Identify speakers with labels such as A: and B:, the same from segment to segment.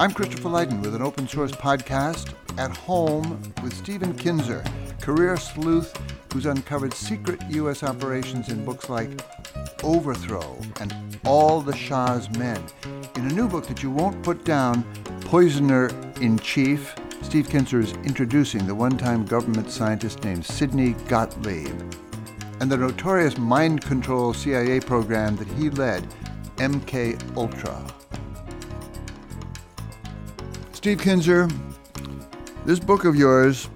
A: I'm Christopher Lydon with an open source podcast at home with Stephen Kinzer, career sleuth who's uncovered secret U.S. operations in books like Overthrow and All the Shah's Men. In a new book that you won't put down, Poisoner in Chief, Steve Kinzer is introducing the one time government scientist named Sidney Gottlieb and the notorious mind control CIA program that he led, MK Ultra. Steve Kinzer, this book of yours,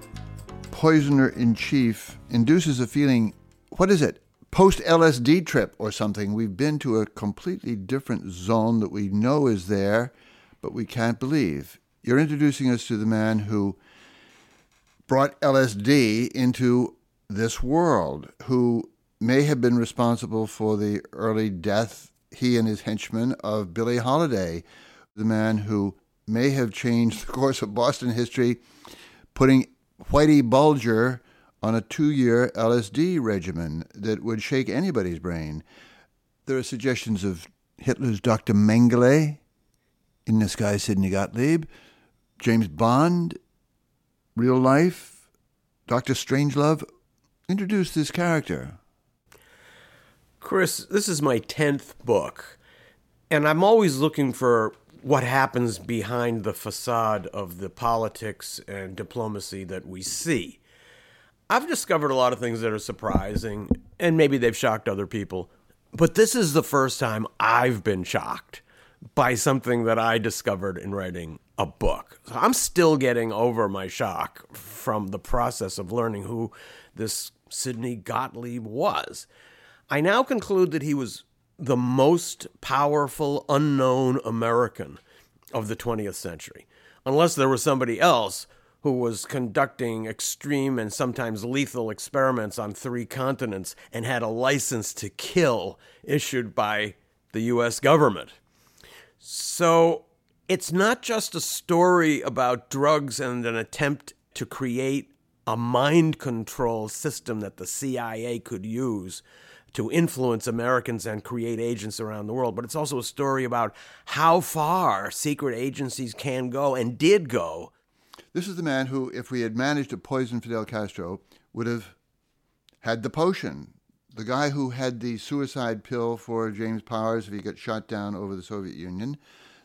A: Poisoner in Chief, induces a feeling what is it? Post LSD trip or something. We've been to a completely different zone that we know is there, but we can't believe. You're introducing us to the man who brought LSD into this world, who may have been responsible for the early death, he and his henchmen, of Billie Holiday, the man who may have changed the course of Boston history, putting Whitey Bulger on a two year LSD regimen that would shake anybody's brain. There are suggestions of Hitler's Dr. Mengele, in the sky, Sidney Gottlieb, James Bond, real life, Dr. Strangelove. Introduce this character.
B: Chris, this is my 10th book, and I'm always looking for what happens behind the facade of the politics and diplomacy that we see. I've discovered a lot of things that are surprising, and maybe they've shocked other people, but this is the first time I've been shocked by something that I discovered in writing a book. So I'm still getting over my shock from the process of learning who this Sidney Gottlieb was. I now conclude that he was the most powerful unknown American of the 20th century, unless there was somebody else who was conducting extreme and sometimes lethal experiments on three continents and had a license to kill issued by the US government. So it's not just a story about drugs and an attempt to create a mind control system that the CIA could use to influence Americans and create agents around the world, but it's also a story about how far secret agencies can go and did go.
A: This is the man who, if we had managed to poison Fidel Castro, would have had the potion. The guy who had the suicide pill for James Powers if he got shot down over the Soviet Union.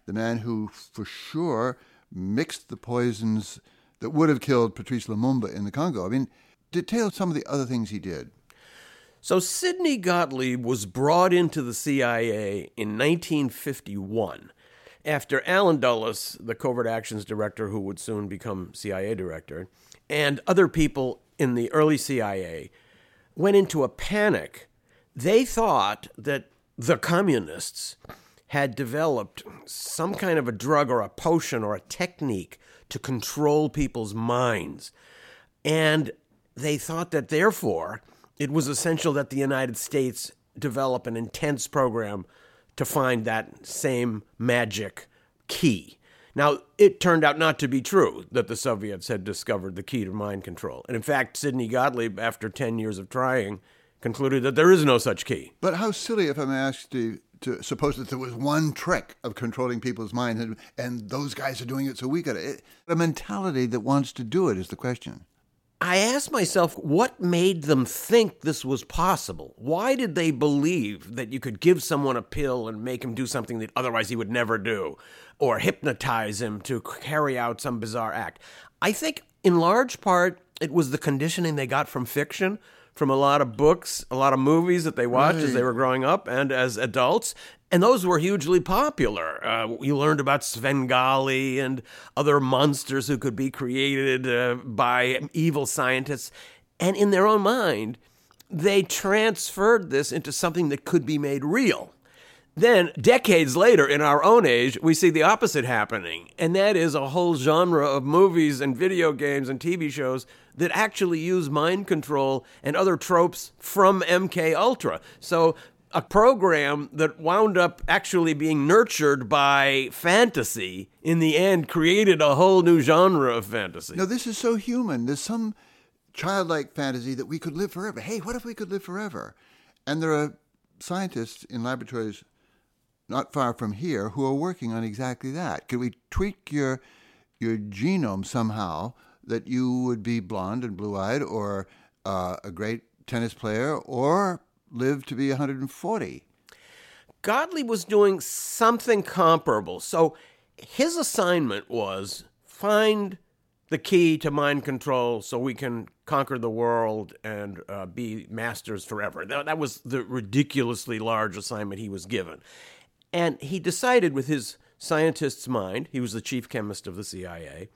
A: The man who, for sure, mixed the poisons that would have killed Patrice Lumumba in the Congo. I mean, detail some of the other things he did.
B: So, Sidney Gottlieb was brought into the CIA in 1951 after Allen Dulles, the covert actions director who would soon become CIA director, and other people in the early CIA went into a panic. They thought that the communists had developed some kind of a drug or a potion or a technique to control people's minds. And they thought that therefore it was essential that the United States develop an intense program to find that same magic key. Now, it turned out not to be true that the Soviets had discovered the key to mind control. And in fact, Sidney Gottlieb, after 10 years of trying, concluded that there is no such key.
A: But how silly, if I may ask, Steve, to suppose that there was one trick of controlling people's minds and, and those guys are doing it, so we got it. A mentality that wants to do it is the question.
B: I asked myself what made them think this was possible. Why did they believe that you could give someone a pill and make him do something that otherwise he would never do, or hypnotize him to carry out some bizarre act? I think, in large part, it was the conditioning they got from fiction from a lot of books, a lot of movies that they watched right. as they were growing up and as adults. And those were hugely popular. Uh, you learned about Svengali and other monsters who could be created uh, by evil scientists. And in their own mind, they transferred this into something that could be made real. Then, decades later, in our own age, we see the opposite happening, and that is a whole genre of movies and video games and TV shows that actually use mind control and other tropes from MK Ultra. So a program that wound up actually being nurtured by fantasy in the end created a whole new genre of fantasy.
A: No, this is so human. There's some childlike fantasy that we could live forever. Hey, what if we could live forever? And there are scientists in laboratories not far from here who are working on exactly that. Could we tweak your your genome somehow that you would be blonde and blue eyed, or uh, a great tennis player, or live to be 140?
B: Gottlieb was doing something comparable. So his assignment was find the key to mind control so we can conquer the world and uh, be masters forever. That, that was the ridiculously large assignment he was given. And he decided with his scientist's mind, he was the chief chemist of the CIA,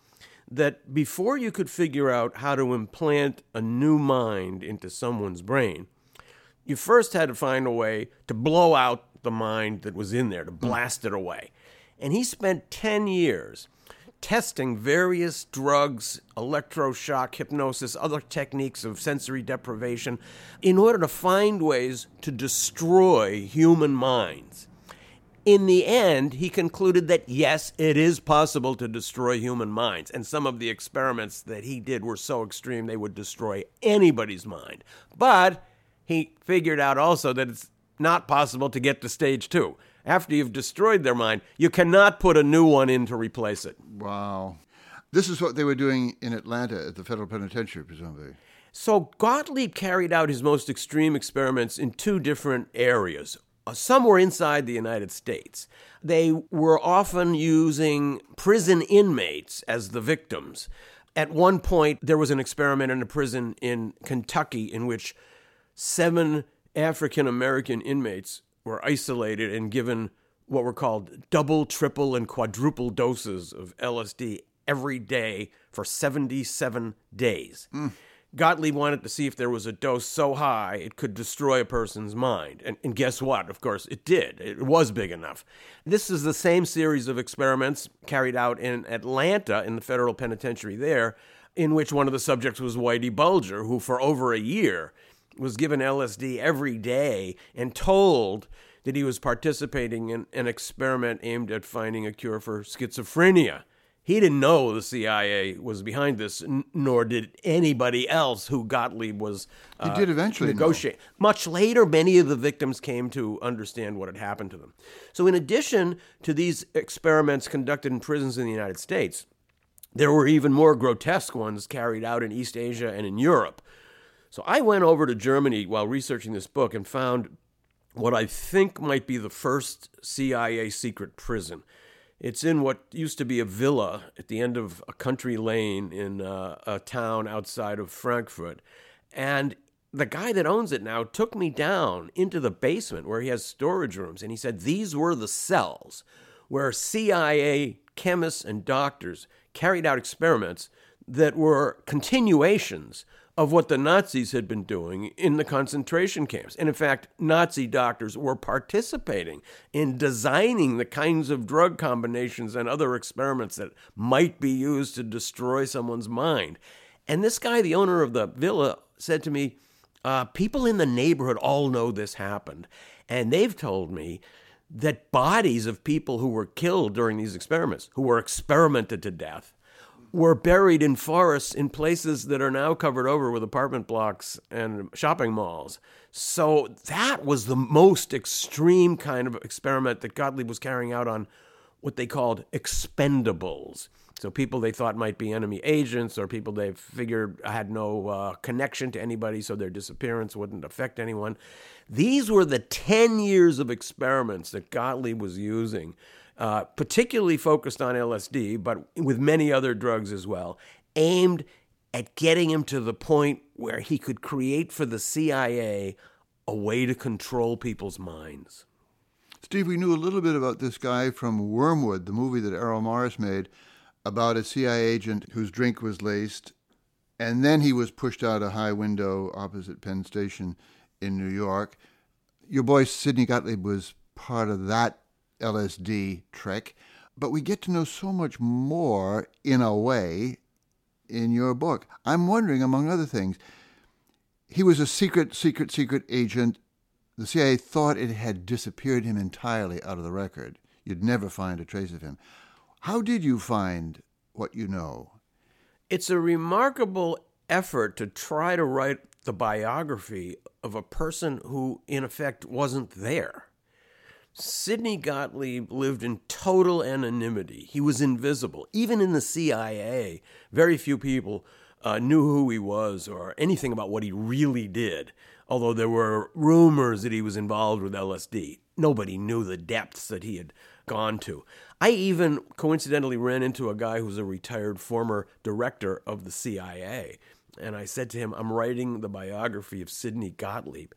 B: that before you could figure out how to implant a new mind into someone's brain, you first had to find a way to blow out the mind that was in there, to blast it away. And he spent 10 years testing various drugs, electroshock, hypnosis, other techniques of sensory deprivation in order to find ways to destroy human minds. In the end, he concluded that yes, it is possible to destroy human minds. And some of the experiments that he did were so extreme they would destroy anybody's mind. But he figured out also that it's not possible to get to stage two. After you've destroyed their mind, you cannot put a new one in to replace it.
A: Wow. This is what they were doing in Atlanta at the federal penitentiary, presumably.
B: So Gottlieb carried out his most extreme experiments in two different areas. Uh, some were inside the United States. They were often using prison inmates as the victims. At one point, there was an experiment in a prison in Kentucky in which seven African American inmates were isolated and given what were called double, triple, and quadruple doses of LSD every day for 77 days. Mm. Gottlieb wanted to see if there was a dose so high it could destroy a person's mind. And, and, guess what? Of course, it did. It was big enough. This is the same series of experiments carried out in Atlanta in the federal penitentiary there, in which one of the subjects was Whitey Bulger, who for over a year was given LSD every day and told that he was participating in an experiment aimed at finding a cure for schizophrenia. He didn't know the CIA was behind this, n- nor did anybody else who Gottlieb was.
A: Uh, he did eventually
B: negotiate. Know. Much later, many of the victims came to understand what had happened to them. So, in addition to these experiments conducted in prisons in the United States, there were even more grotesque ones carried out in East Asia and in Europe. So, I went over to Germany while researching this book and found what I think might be the first CIA secret prison. It's in what used to be a villa at the end of a country lane in uh, a town outside of Frankfurt. And the guy that owns it now took me down into the basement where he has storage rooms. And he said these were the cells where CIA chemists and doctors carried out experiments that were continuations of what the Nazis had been doing in the concentration camps. And in fact, Nazi doctors were participating in designing the kinds of drug combinations and other experiments that might be used to destroy someone's mind. And this guy, the owner of the villa, said to me, uh, People in the neighborhood all know this happened. And they've told me that bodies of people who were killed during these experiments, who were experimented to death, were buried in forests in places that are now covered over with apartment blocks and shopping malls. So that was the most extreme kind of experiment that Gottlieb was carrying out on what they called expendables. So people they thought might be enemy agents or people they figured had no uh, connection to anybody, so their disappearance wouldn't affect anyone. These were the 10 years of experiments that Gottlieb was using uh, particularly focused on LSD, but with many other drugs as well, aimed at getting him to the point where he could create for the CIA a way to control people's minds.
A: Steve, we knew a little bit about this guy from Wormwood, the movie that Errol Morris made about a CIA agent whose drink was laced, and then he was pushed out a high window opposite Penn Station in New York. Your boy Sidney Gottlieb was part of that LSD trick, but we get to know so much more in a way in your book. I'm wondering, among other things, he was a secret, secret, secret agent. The CIA thought it had disappeared him entirely out of the record. You'd never find a trace of him. How did you find what you know?
B: It's a remarkable effort to try to write the biography of a person who, in effect, wasn't there. Sidney Gottlieb lived in total anonymity. He was invisible. Even in the CIA, very few people uh, knew who he was or anything about what he really did, although there were rumors that he was involved with LSD. Nobody knew the depths that he had gone to. I even coincidentally ran into a guy who's a retired former director of the CIA. And I said to him, I'm writing the biography of Sidney Gottlieb.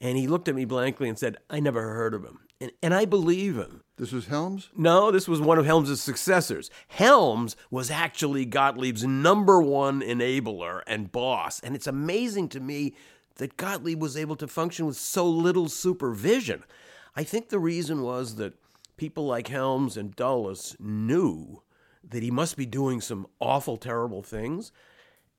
B: And he looked at me blankly and said, I never heard of him. And, and I believe him.
A: This was Helms?
B: No, this was one of Helms's successors. Helms was actually Gottlieb's number one enabler and boss. And it's amazing to me that Gottlieb was able to function with so little supervision. I think the reason was that people like Helms and Dulles knew that he must be doing some awful, terrible things,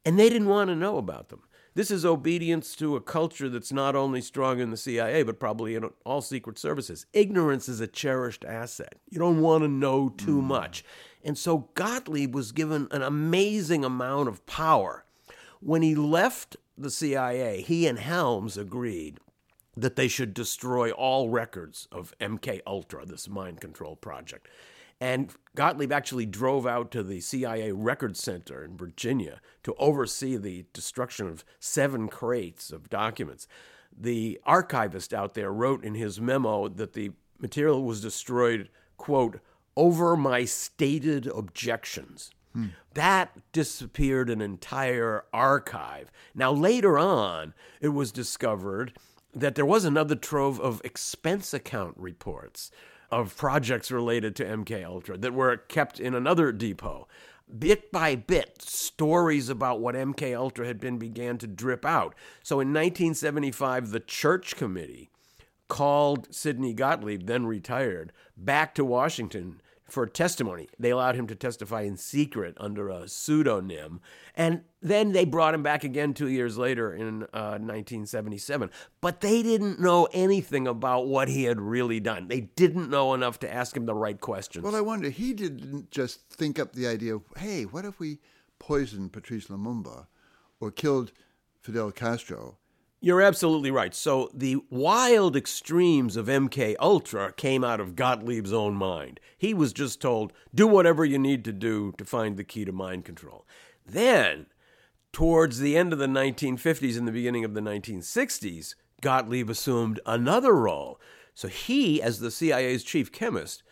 B: and they didn't want to know about them. This is obedience to a culture that's not only strong in the CIA, but probably in all secret services. Ignorance is a cherished asset. You don't want to know too mm. much. And so Gottlieb was given an amazing amount of power. When he left the CIA, he and Helms agreed that they should destroy all records of MK Ultra, this mind control project. And Gottlieb actually drove out to the CIA Record Center in Virginia to oversee the destruction of seven crates of documents. The archivist out there wrote in his memo that the material was destroyed, quote, over my stated objections. Hmm. That disappeared an entire archive. Now, later on, it was discovered that there was another trove of expense account reports of projects related to MK Ultra that were kept in another depot. Bit by bit, stories about what MK Ultra had been began to drip out. So in 1975, the Church Committee called Sidney Gottlieb, then retired, back to Washington for testimony. They allowed him to testify in secret under a pseudonym. And then they brought him back again two years later in uh, 1977. But they didn't know anything about what he had really done. They didn't know enough to ask him the right questions.
A: Well, I wonder, he didn't just think up the idea of, hey, what if we poisoned Patrice Lumumba or killed Fidel Castro?
B: You're absolutely right. So the wild extremes of MK Ultra came out of Gottlieb's own mind. He was just told, "Do whatever you need to do to find the key to mind control." Then, towards the end of the 1950s and the beginning of the 1960s, Gottlieb assumed another role. So he, as the CIA's chief chemist,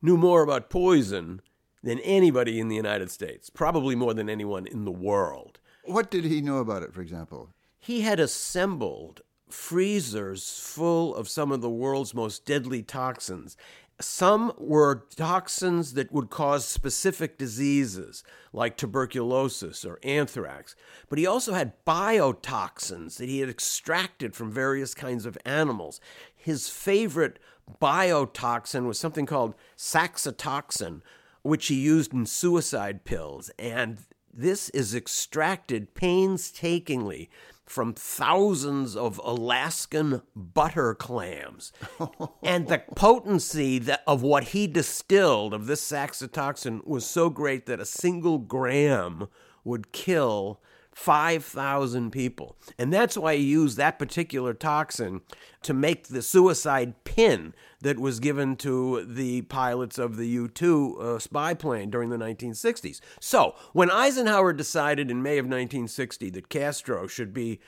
B: knew more about poison than anybody in the United States, probably more than anyone in the world.
A: What did he know about it, for example?
B: He had assembled freezers full of some of the world's most deadly toxins. Some were toxins that would cause specific diseases like tuberculosis or anthrax, but he also had biotoxins that he had extracted from various kinds of animals. His favorite biotoxin was something called saxitoxin, which he used in suicide pills, and this is extracted painstakingly from thousands of Alaskan butter clams. and the potency that, of what he distilled of this saxitoxin was so great that a single gram would kill 5,000 people. And that's why he used that particular toxin to make the suicide pin that was given to the pilots of the U 2 uh, spy plane during the 1960s. So, when Eisenhower decided in May of 1960 that Castro should be,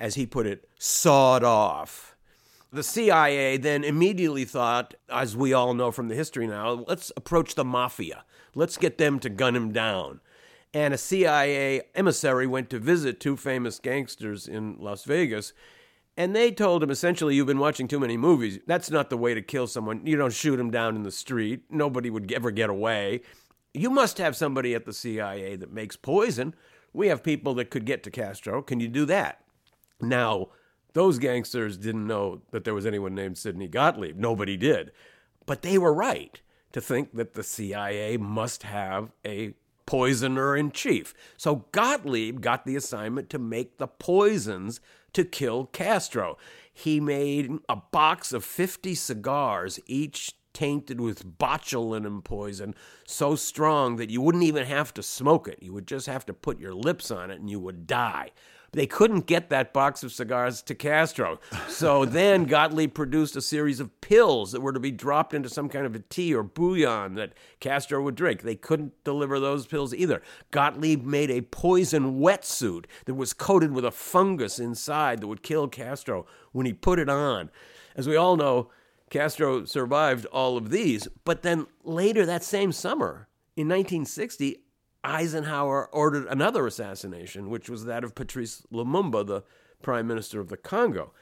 B: as he put it, sawed off, the CIA then immediately thought, as we all know from the history now, let's approach the mafia. Let's get them to gun him down and a CIA emissary went to visit two famous gangsters in Las Vegas. And they told him essentially, You've been watching too many movies. That's not the way to kill someone. You don't shoot him down in the street. Nobody would ever get away. You must have somebody at the CIA that makes poison. We have people that could get to Castro. Can you do that? Now, those gangsters didn't know that there was anyone named Sidney Gottlieb. Nobody did. But they were right to think that the CIA must have a poisoner in chief. So Gottlieb got the assignment to make the poisons to kill Castro. He made a box of 50 cigars, each tainted with botulinum poison, so strong that you wouldn't even have to smoke it. You would just have to put your lips on it and you would die. They couldn't get that box of cigars to Castro. So then Gottlieb produced a series of pills that were to be dropped into some kind of a tea or bouillon that Castro would drink. They couldn't deliver those pills either. Gottlieb made a poison wetsuit that was coated with a fungus inside that would kill Castro when he put it on. As we all know, Castro survived all of these, but then later that same summer, in 1960, Eisenhower ordered another assassination, which was that of Patrice Lumumba, the prime minister of the Congo.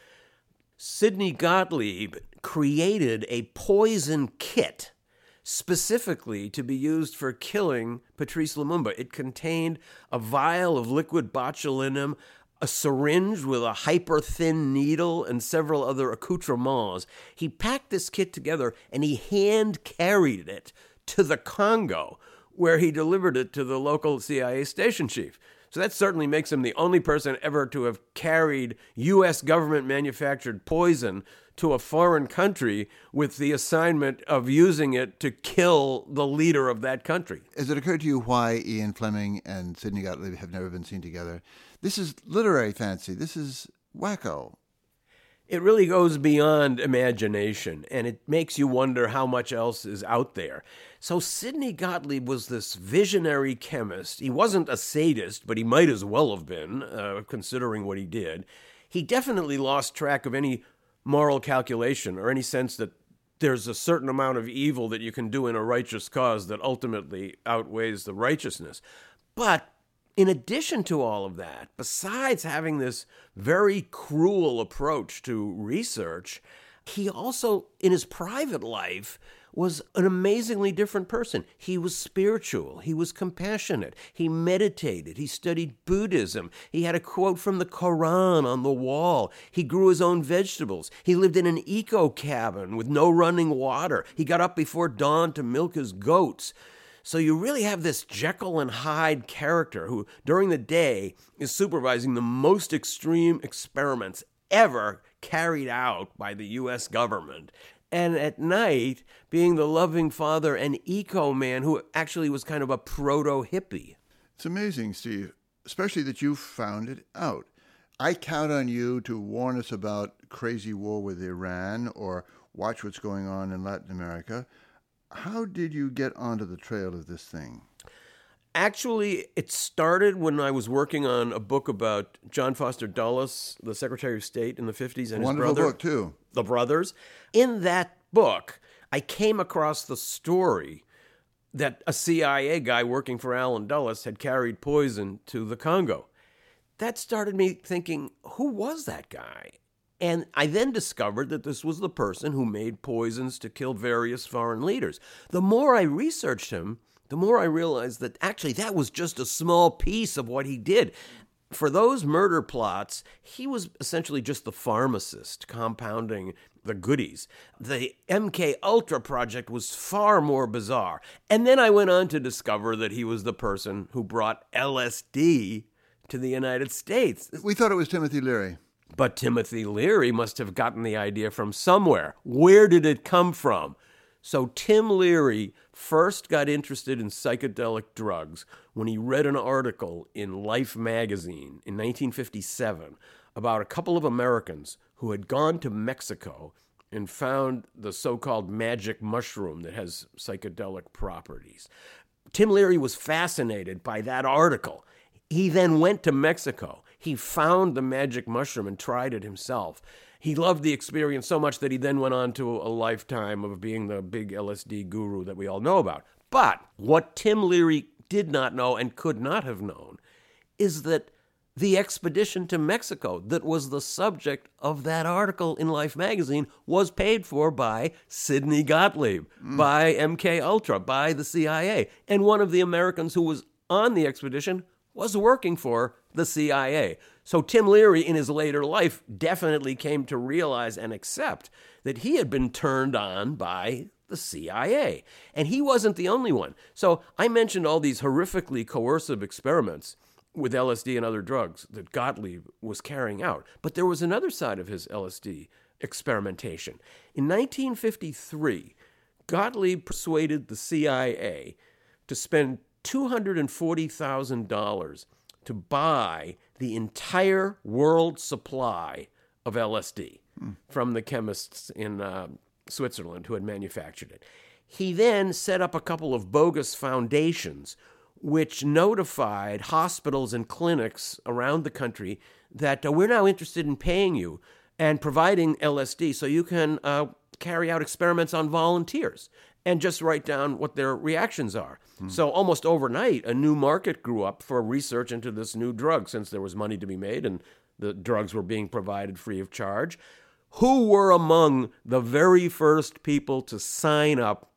B: Sidney Gottlieb created a poison kit specifically to be used for killing Patrice Lumumba. It contained a vial of liquid botulinum, a syringe with a hyper thin needle, and several other accoutrements. He packed this kit together and he hand carried it to the Congo, where he delivered it to the local CIA station chief. So that certainly makes him the only person ever to have carried U.S. government manufactured poison to a foreign country with the assignment of using it to kill the leader of that country.
A: Has it occurred to you why Ian Fleming and Sidney Gottlieb have never been seen together? This is literary fancy. This is wacko.
B: It really goes beyond imagination, and it makes you wonder how much else is out there. So, Sidney Gottlieb was this visionary chemist. He wasn't a sadist, but he might as well have been, uh, considering what he did. He definitely lost track of any moral calculation or any sense that there's a certain amount of evil that you can do in a righteous cause that ultimately outweighs the righteousness. But in addition to all of that, besides having this very cruel approach to research, he also, in his private life, was an amazingly different person. He was spiritual. He was compassionate. He meditated. He studied Buddhism. He had a quote from the Quran on the wall. He grew his own vegetables. He lived in an eco cabin with no running water. He got up before dawn to milk his goats. So you really have this Jekyll and Hyde character who, during the day, is supervising the most extreme experiments ever carried out by the U.S. government. And at night, being the loving father and eco man who actually was kind of a proto hippie.
A: It's amazing, Steve, especially that you found it out. I count on you to warn us about crazy war with Iran or watch what's going on in Latin America. How did you get onto the trail of this thing?
B: Actually, it started when I was working on a book about John Foster Dulles, the Secretary of State in the 50s, and
A: Wonderful
B: his brother,
A: book, too.
B: the brothers. In that book, I came across the story that a CIA guy working for Allen Dulles had carried poison to the Congo. That started me thinking, who was that guy? And I then discovered that this was the person who made poisons to kill various foreign leaders. The more I researched him, the more I realized that actually that was just a small piece of what he did. For those murder plots, he was essentially just the pharmacist compounding the goodies. The MK Ultra project was far more bizarre. And then I went on to discover that he was the person who brought LSD to the United States.
A: We thought it was Timothy Leary.
B: But Timothy Leary must have gotten the idea from somewhere. Where did it come from? So Tim Leary first got interested in psychedelic drugs when he read an article in Life magazine in 1957 about a couple of Americans who had gone to Mexico and found the so called magic mushroom that has psychedelic properties. Tim Leary was fascinated by that article. He then went to Mexico. He found the magic mushroom and tried it himself. He loved the experience so much that he then went on to a lifetime of being the big LSD guru that we all know about. But what Tim Leary did not know and could not have known is that the expedition to Mexico that was the subject of that article in Life magazine was paid for by Sidney Gottlieb, mm. by MK Ultra, by the CIA, and one of the Americans who was on the expedition was working for the CIA. So Tim Leary, in his later life, definitely came to realize and accept that he had been turned on by the CIA. And he wasn't the only one. So I mentioned all these horrifically coercive experiments with LSD and other drugs that Gottlieb was carrying out. But there was another side of his LSD experimentation. In 1953, Gottlieb persuaded the CIA to spend $240,000 to buy the entire world supply of LSD from the chemists in uh, Switzerland who had manufactured it. He then set up a couple of bogus foundations which notified hospitals and clinics around the country that uh, we're now interested in paying you and providing LSD so you can uh, carry out experiments on volunteers and just write down what their reactions are. So, almost overnight, a new market grew up for research into this new drug since there was money to be made and the drugs were being provided free of charge. Who were among the very first people to sign up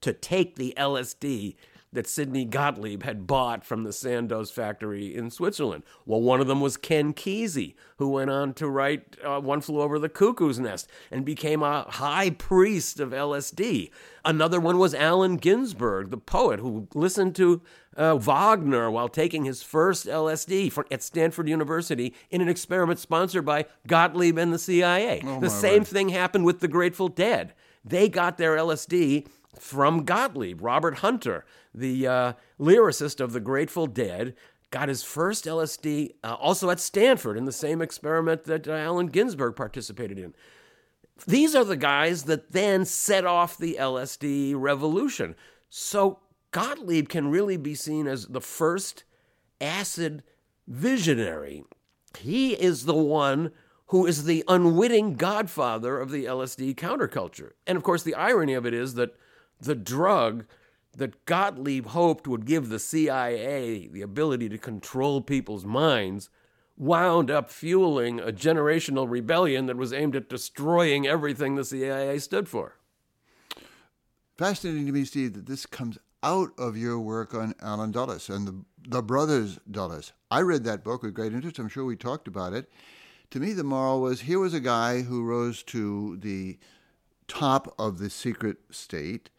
B: to take the LSD that Sidney Gottlieb had bought from the Sandoz factory in Switzerland. Well, one of them was Ken Kesey, who went on to write uh, One Flew Over the Cuckoo's Nest and became a high priest of LSD. Another one was Allen Ginsberg, the poet who listened to uh, Wagner while taking his first LSD for, at Stanford University in an experiment sponsored by Gottlieb and the CIA. the same thing happened with the Grateful Dead. They got their LSD from Gottlieb. Robert Hunter, the uh, lyricist of the Grateful Dead, got his first LSD uh, also at Stanford in the same experiment that uh, Allen Ginsberg participated in. These are the guys that then set off the LSD revolution. So Gottlieb can really be seen as the first acid visionary. He is the one who is the unwitting godfather of the LSD counterculture. And of course, the irony of it is that the drug that Gottlieb hoped would give the CIA the ability to control people's minds wound up fueling a generational rebellion that was aimed at destroying everything the CIA stood for.
A: Fascinating to me, Steve, that this comes out of your work on Allen Dulles and the, the brothers Dulles. I read that book with great interest. I'm sure we talked about it. To me, the moral was here was a guy who rose to the top of the secret state,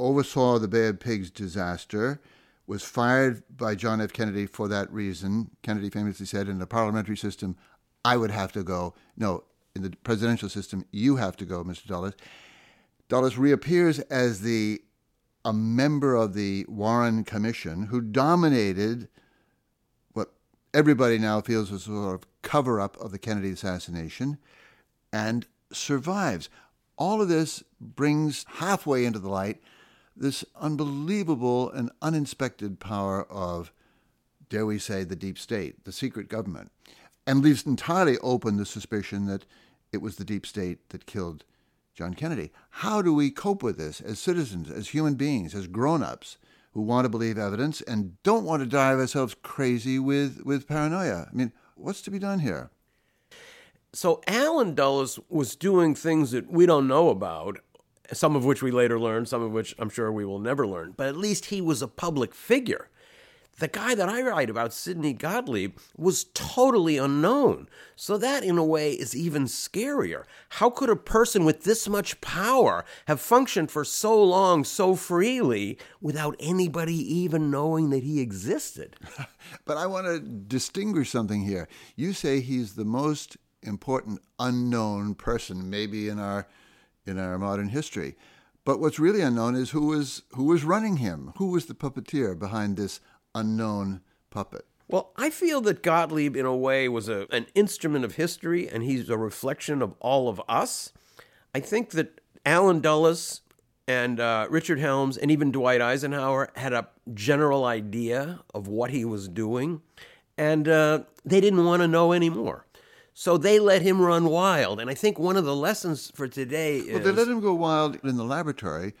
A: oversaw the Bay of Pigs disaster, was fired by John F. Kennedy for that reason. Kennedy famously said, in the parliamentary system, I would have to go. No, in the presidential system, you have to go, Mr. Dulles. Dulles reappears as the a member of the Warren Commission who dominated what everybody now feels was a sort of cover up of the Kennedy assassination and survives. All of this brings halfway into the light this unbelievable and uninspected power of, dare we say, the deep state, the secret government, and leaves entirely open the suspicion that it was the deep state that killed John Kennedy. How do we cope with this as citizens, as human beings, as grown ups who want to believe evidence and don't want to drive ourselves crazy with, with paranoia? I mean, what's to be done here?
B: So Allen Dulles was doing things that we don't know about, some of which we later learned, some of which I'm sure we will never learn, but at least he was a public figure. The guy that I write about, Sidney Gottlieb, was totally unknown. So that, in a way, is even scarier. How could a person with this much power have functioned for so long, so freely, without anybody even knowing that he existed?
A: but I want to distinguish something here. You say he's the most important unknown person, maybe in our in our modern history. But what's really unknown is who was who was running him. Who was the puppeteer behind this unknown puppet?
B: Well, I feel that Gottlieb, in a way, was a, an instrument of history, and he's a reflection of all of us. I think that Allen Dulles and uh, Richard Helms and even Dwight Eisenhower had a general idea of what he was doing, and uh, they didn't want to know anymore. So they let him run wild. And I think one of the lessons for today is.
A: Well, they let him go wild in the laboratory,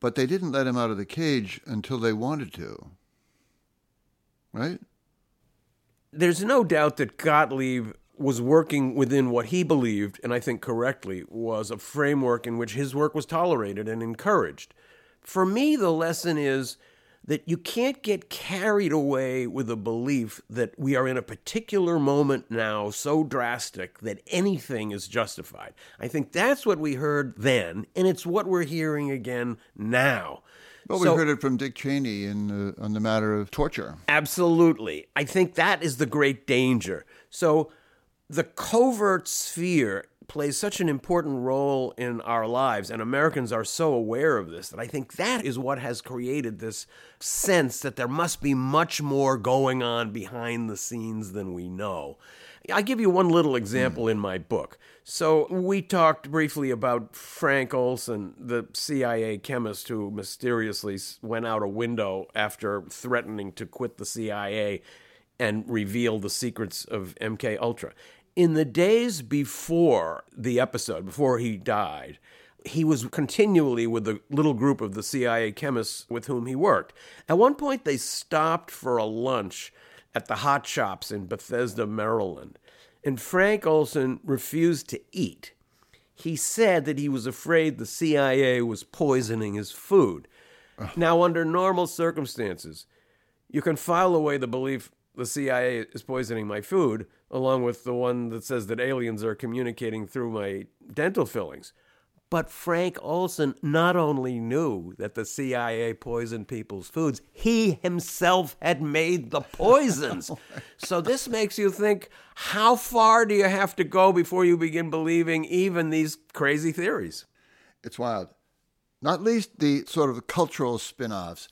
A: but they didn't let him out of the cage until they wanted to. Right?
B: There's no doubt that Gottlieb was working within what he believed, and I think correctly, was a framework in which his work was tolerated and encouraged. For me, the lesson is that you can't get carried away with a belief that we are in a particular moment now so drastic that anything is justified. I think that's what we heard then, and it's what we're hearing again now.
A: Well, we heard it from Dick Cheney in, uh, on the matter of torture.
B: Absolutely. I think that is the great danger. So the covert sphere plays such an important role in our lives, and Americans are so aware of this that I think that is what has created this sense that there must be much more going on behind the scenes than we know. I give you one little example in my book. So, we talked briefly about Frank Olson, the CIA chemist who mysteriously went out a window after threatening to quit the CIA and reveal the secrets of MK Ultra in the days before the episode, before he died, he was continually with the little group of the CIA chemists with whom he worked. At one point, they stopped for a lunch at the Hot Shoppes in Bethesda, Maryland, and Frank Olson refused to eat. He said that he was afraid the CIA was poisoning his food. Now, under normal circumstances, you can file away the belief the CIA is poisoning my food, along with the one that says that aliens are communicating through my dental fillings. But Frank Olson not only knew that the CIA poisoned people's foods, he himself had made the poisons. Oh so this makes you think how far do you have to go before you begin believing even these crazy theories?
A: It's wild. Not least the sort of cultural spin offs.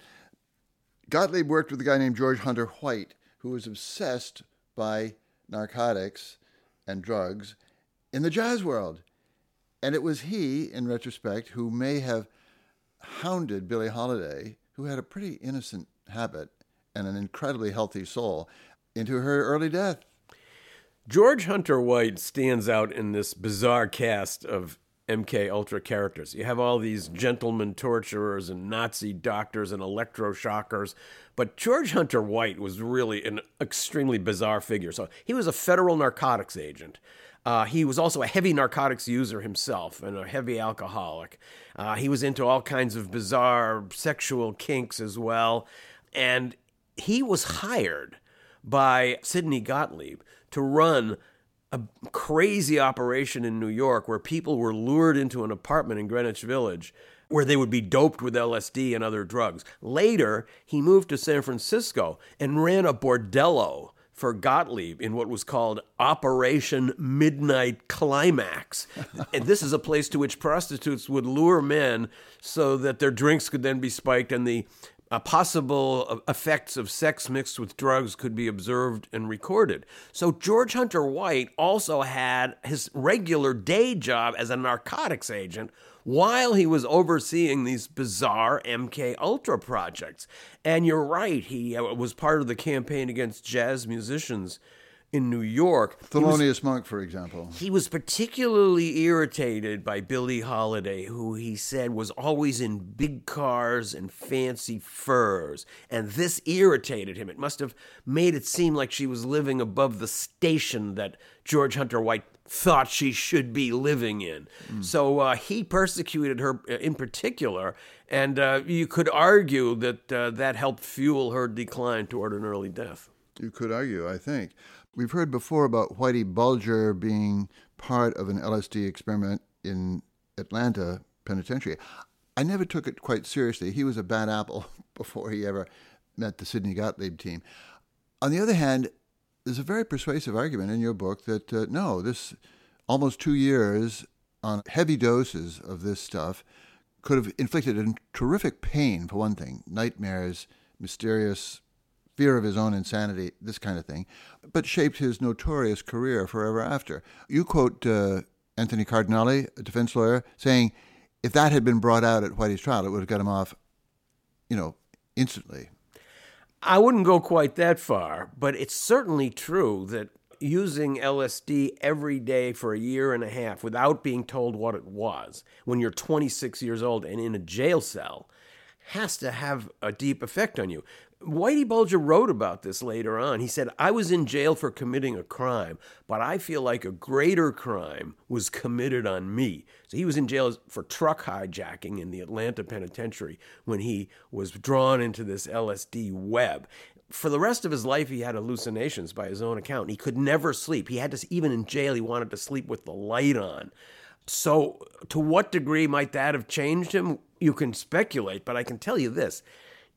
A: Gottlieb worked with a guy named George Hunter White, who was obsessed by narcotics and drugs in the jazz world. And it was he, in retrospect, who may have hounded Billie Holiday, who had a pretty innocent habit and an incredibly healthy soul, into her early death.
B: George Hunter White stands out in this bizarre cast of MK Ultra characters. You have all these gentlemen torturers and Nazi doctors and electroshockers, but George Hunter White was really an extremely bizarre figure. So he was a federal narcotics agent. Uh, he was also a heavy narcotics user himself and a heavy alcoholic. Uh, he was into all kinds of bizarre sexual kinks as well. And he was hired by Sidney Gottlieb to run a crazy operation in New York where people were lured into an apartment in Greenwich Village where they would be doped with LSD and other drugs. Later, he moved to San Francisco and ran a bordello for Gottlieb in what was called Operation Midnight Climax. and this is a place to which prostitutes would lure men so that their drinks could then be spiked and the uh, possible effects of sex mixed with drugs could be observed and recorded. So George Hunter White also had his regular day job as a narcotics agent while he was overseeing these bizarre MK Ultra projects. And you're right, he uh, was part of the campaign against jazz musicians in New York.
A: Thelonious was, Monk, for example.
B: He was particularly irritated by Billie Holiday, who he said was always in big cars and fancy furs. And this irritated him. It must have made it seem like she was living above the station that George Hunter White thought she should be living in. Mm. So uh, he persecuted her uh, in particular, and uh, you could argue that uh, that helped fuel her decline toward an early death.
A: You could argue, I think. We've heard before about Whitey Bulger being part of an LSD experiment in Atlanta Penitentiary. I never took it quite seriously. He was a bad apple before he ever met the Sidney Gottlieb team. On the other hand, there's a very persuasive argument in your book that uh, no, this almost two years on heavy doses of this stuff could have inflicted a terrific pain, for one thing, nightmares, mysterious fear of his own insanity, this kind of thing, but shaped his notorious career forever after. You quote uh, Anthony Cardinale, a defense lawyer, saying, if that had been brought out at Whitey's trial, it would have got him off, you know, instantly.
B: I wouldn't go quite that far, but it's certainly true that using LSD every day for a year and a half without being told what it was when you're 26 years old and in a jail cell has to have a deep effect on you. Whitey Bulger wrote about this later on. He said, I was in jail for committing a crime, but I feel like a greater crime was committed on me. So he was in jail for truck hijacking in the Atlanta penitentiary when he was drawn into this LSD web. For the rest of his life, he had hallucinations by his own account. He could never sleep. He had to, even in jail, he wanted to sleep with the light on. So, to what degree might that have changed him? You can speculate, but I can tell you this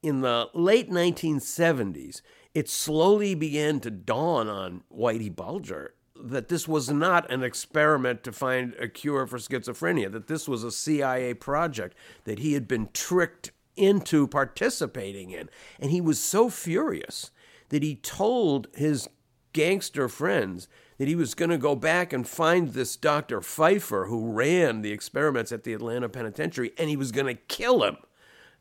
B: in the late 1970s, it slowly began to dawn on Whitey Bulger that this was not an experiment to find a cure for schizophrenia, that this was a CIA project that he had been tricked into participating in. And he was so furious that he told his gangster friends that he was going to go back and find this Dr. Pfeiffer who ran the experiments at the Atlanta penitentiary and he was going to kill him.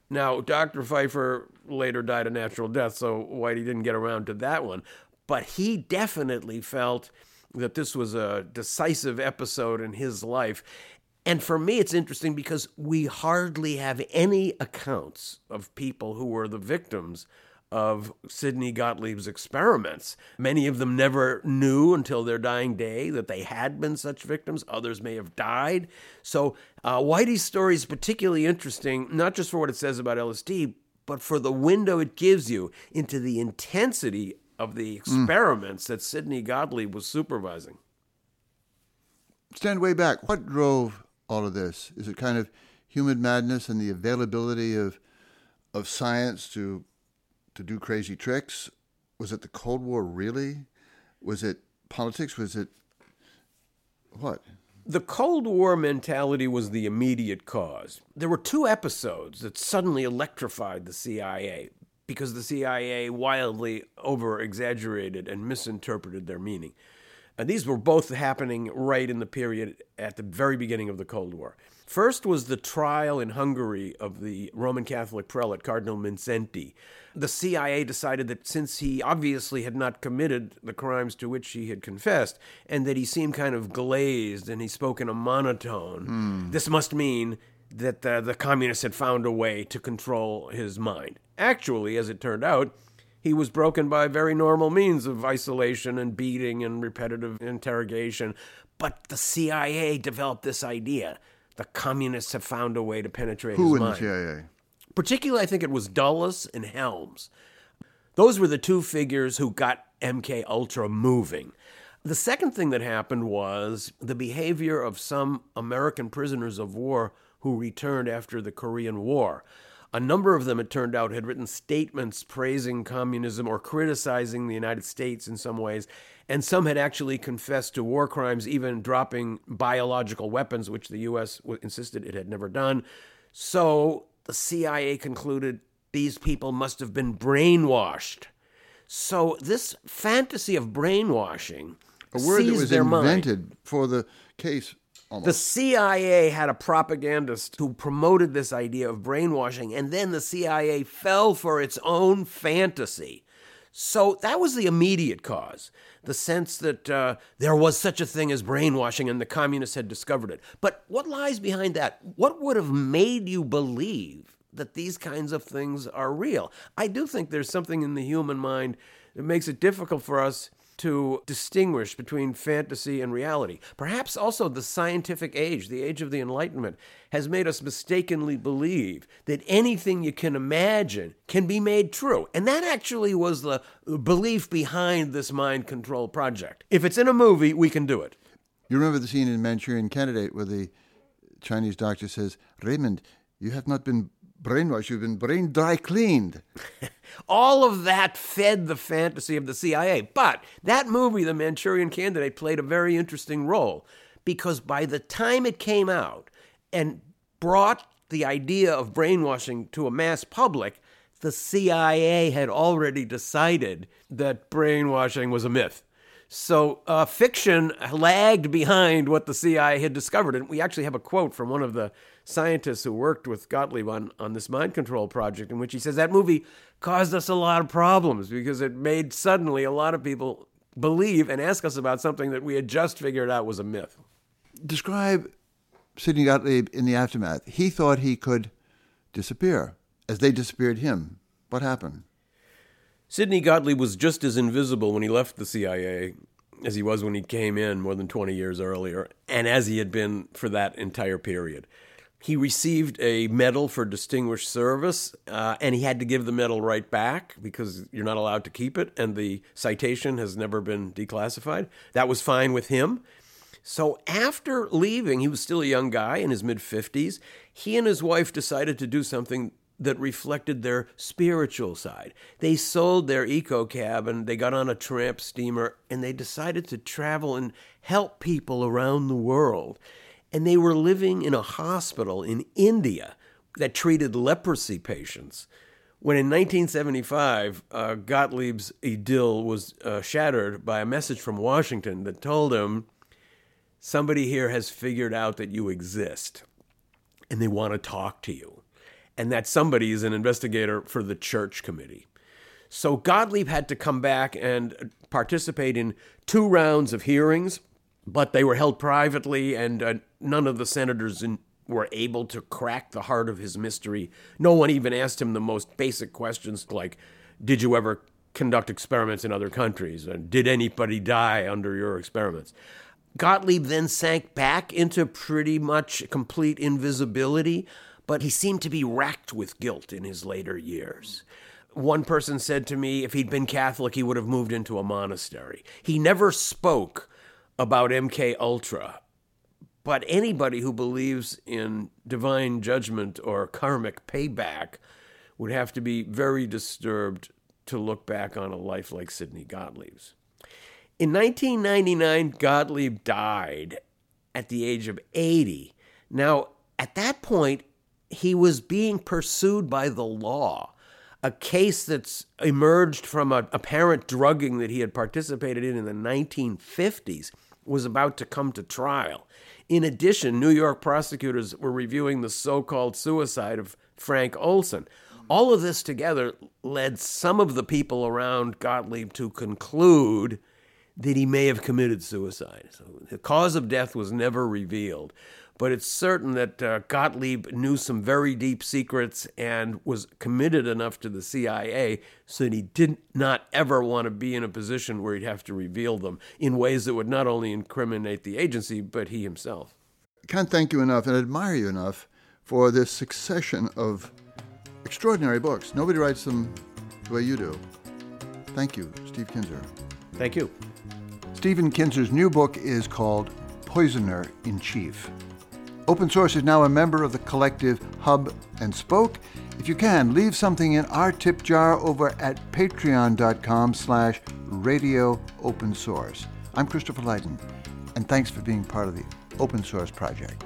B: Now, Dr. Pfeiffer later died a natural death, so Whitey didn't get around to that one. But he definitely felt that this was a decisive episode in his life. And for me, it's interesting because we hardly have any accounts of people who were the victims of Sidney Gottlieb's experiments. Many of them never knew until their dying day that they had been such victims. Others may have died. So uh, Whitey's story is particularly interesting, not just for what it says about LSD, but for the window it gives you into the intensity of the experiments mm. that Sidney Gottlieb was supervising.
A: Stand way back. What drove all of this? Is it kind of human madness and the availability of of science to to do crazy tricks? Was it the Cold War really? Was it politics? Was it what?
B: The Cold War mentality was the immediate cause. There were two episodes that suddenly electrified the CIA because the CIA wildly over exaggerated and misinterpreted their meaning. And these were both happening right in the period at the very beginning of the Cold War. First was the trial in Hungary of the Roman Catholic prelate, Cardinal Mindszenty. The CIA decided that since he obviously had not committed the crimes to which he had confessed, and that he seemed kind of glazed and he spoke in a monotone, mm. this must mean that the, the communists had found a way to control his mind. Actually, as it turned out, he was broken by very normal means of isolation and beating and repetitive interrogation. But the CIA developed this idea. The communists have found a way to penetrate
A: Who
B: his
A: mind. Who in the CIA?
B: Particularly, I think it was Dulles and Helms. Those were the two figures who got MK Ultra moving. The second thing that happened was the behavior of some American prisoners of war who returned after the Korean War. A number of them, it turned out, had written statements praising communism or criticizing the United States in some ways, and some had actually confessed to war crimes, even dropping biological weapons, which the U.S. insisted it had never done. So the CIA concluded these people must have been brainwashed. So this fantasy of brainwashing
A: a word that was invented
B: mind.
A: for the case Almost.
B: The CIA had a propagandist who promoted this idea of brainwashing, and then the CIA fell for its own fantasy. So that was the immediate cause the sense that uh, there was such a thing as brainwashing and the communists had discovered it. But what lies behind that? What would have made you believe that these kinds of things are real? I do think there's something in the human mind that makes it difficult for us to distinguish between fantasy and reality. Perhaps also the scientific age, the age of the Enlightenment, has made us mistakenly believe that anything you can imagine can be made true. And that actually was the belief behind this mind control project. If it's in a movie, we can do it.
A: You remember the scene in Manchurian Candidate where the Chinese doctor says, Raymond, you have not been brainwashed, you've been brain dry cleaned.
B: All of that fed the fantasy of the CIA. But that movie, The Manchurian Candidate, played a very interesting role because by the time it came out and brought the idea of brainwashing to a mass public, the CIA had already decided that brainwashing was a myth. So uh, fiction lagged behind what the CIA had discovered. And we actually have a quote from one of the scientists who worked with Gottlieb on, on this mind control project, in which he says that movie caused us a lot of problems because it made suddenly a lot of people believe and ask us about something that we had just figured out was a myth.
A: Describe Sidney Gottlieb in the aftermath. He thought he could disappear as they disappeared him. What happened?
B: Sidney Gottlieb was just as invisible when he left the CIA as he was when he came in more than 20 years earlier, and as he had been for that entire period. He received a medal for distinguished service, uh, and he had to give the medal right back because you're not allowed to keep it, and the citation has never been declassified. That was fine with him. So after leaving, he was still a young guy in his mid 50s. He and his wife decided to do something that reflected their spiritual side. They sold their eco cabin, they got on a tramp steamer, and they decided to travel and help people around the world. And they were living in a hospital in India that treated leprosy patients. When in 1975, uh, Gottlieb's idyll was uh, shattered by a message from Washington that told him, Somebody here has figured out that you exist and they want to talk to you and that somebody is an investigator for the church committee. So Gottlieb had to come back and participate in two rounds of hearings, but they were held privately, and uh, none of the senators in, were able to crack the heart of his mystery. No one even asked him the most basic questions like, Did you ever conduct experiments in other countries? And did anybody die under your experiments? Gottlieb then sank back into pretty much complete invisibility but he seemed to be racked with guilt in his later years. One person said to me if he'd been Catholic, he would have moved into a monastery. He never spoke about MK Ultra. But anybody who believes in divine judgment or karmic payback would have to be very disturbed to look back on a life like Sidney Gottlieb's. In 1999, Gottlieb died at the age of 80. Now, at that point, he was being pursued by the law. A case that's emerged from a apparent drugging that he had participated in in the 1950s was about to come to trial. In addition, New York prosecutors were reviewing the so called suicide of Frank Olson. All of this together led some of the people around Gottlieb to conclude that he may have committed suicide. So the cause of death was never revealed but it's certain that uh, Gottlieb knew some very deep secrets and was committed enough to the CIA so that he did not ever want to be in a position where he'd have to reveal them in ways that would not only incriminate the agency, but he himself.
A: Can't thank you enough and admire you enough for this succession of extraordinary books. Nobody writes them the way you do. Thank you, Steve Kinzer.
B: Thank you.
A: Stephen Kinzer's new book is called Poisoner in Chief. Open Source is now a member of the collective Hub and Spoke. If you can, leave something in our tip jar over at patreon.com slash radio open source. I'm Christopher Lydon, and thanks for being part of the Open Source Project.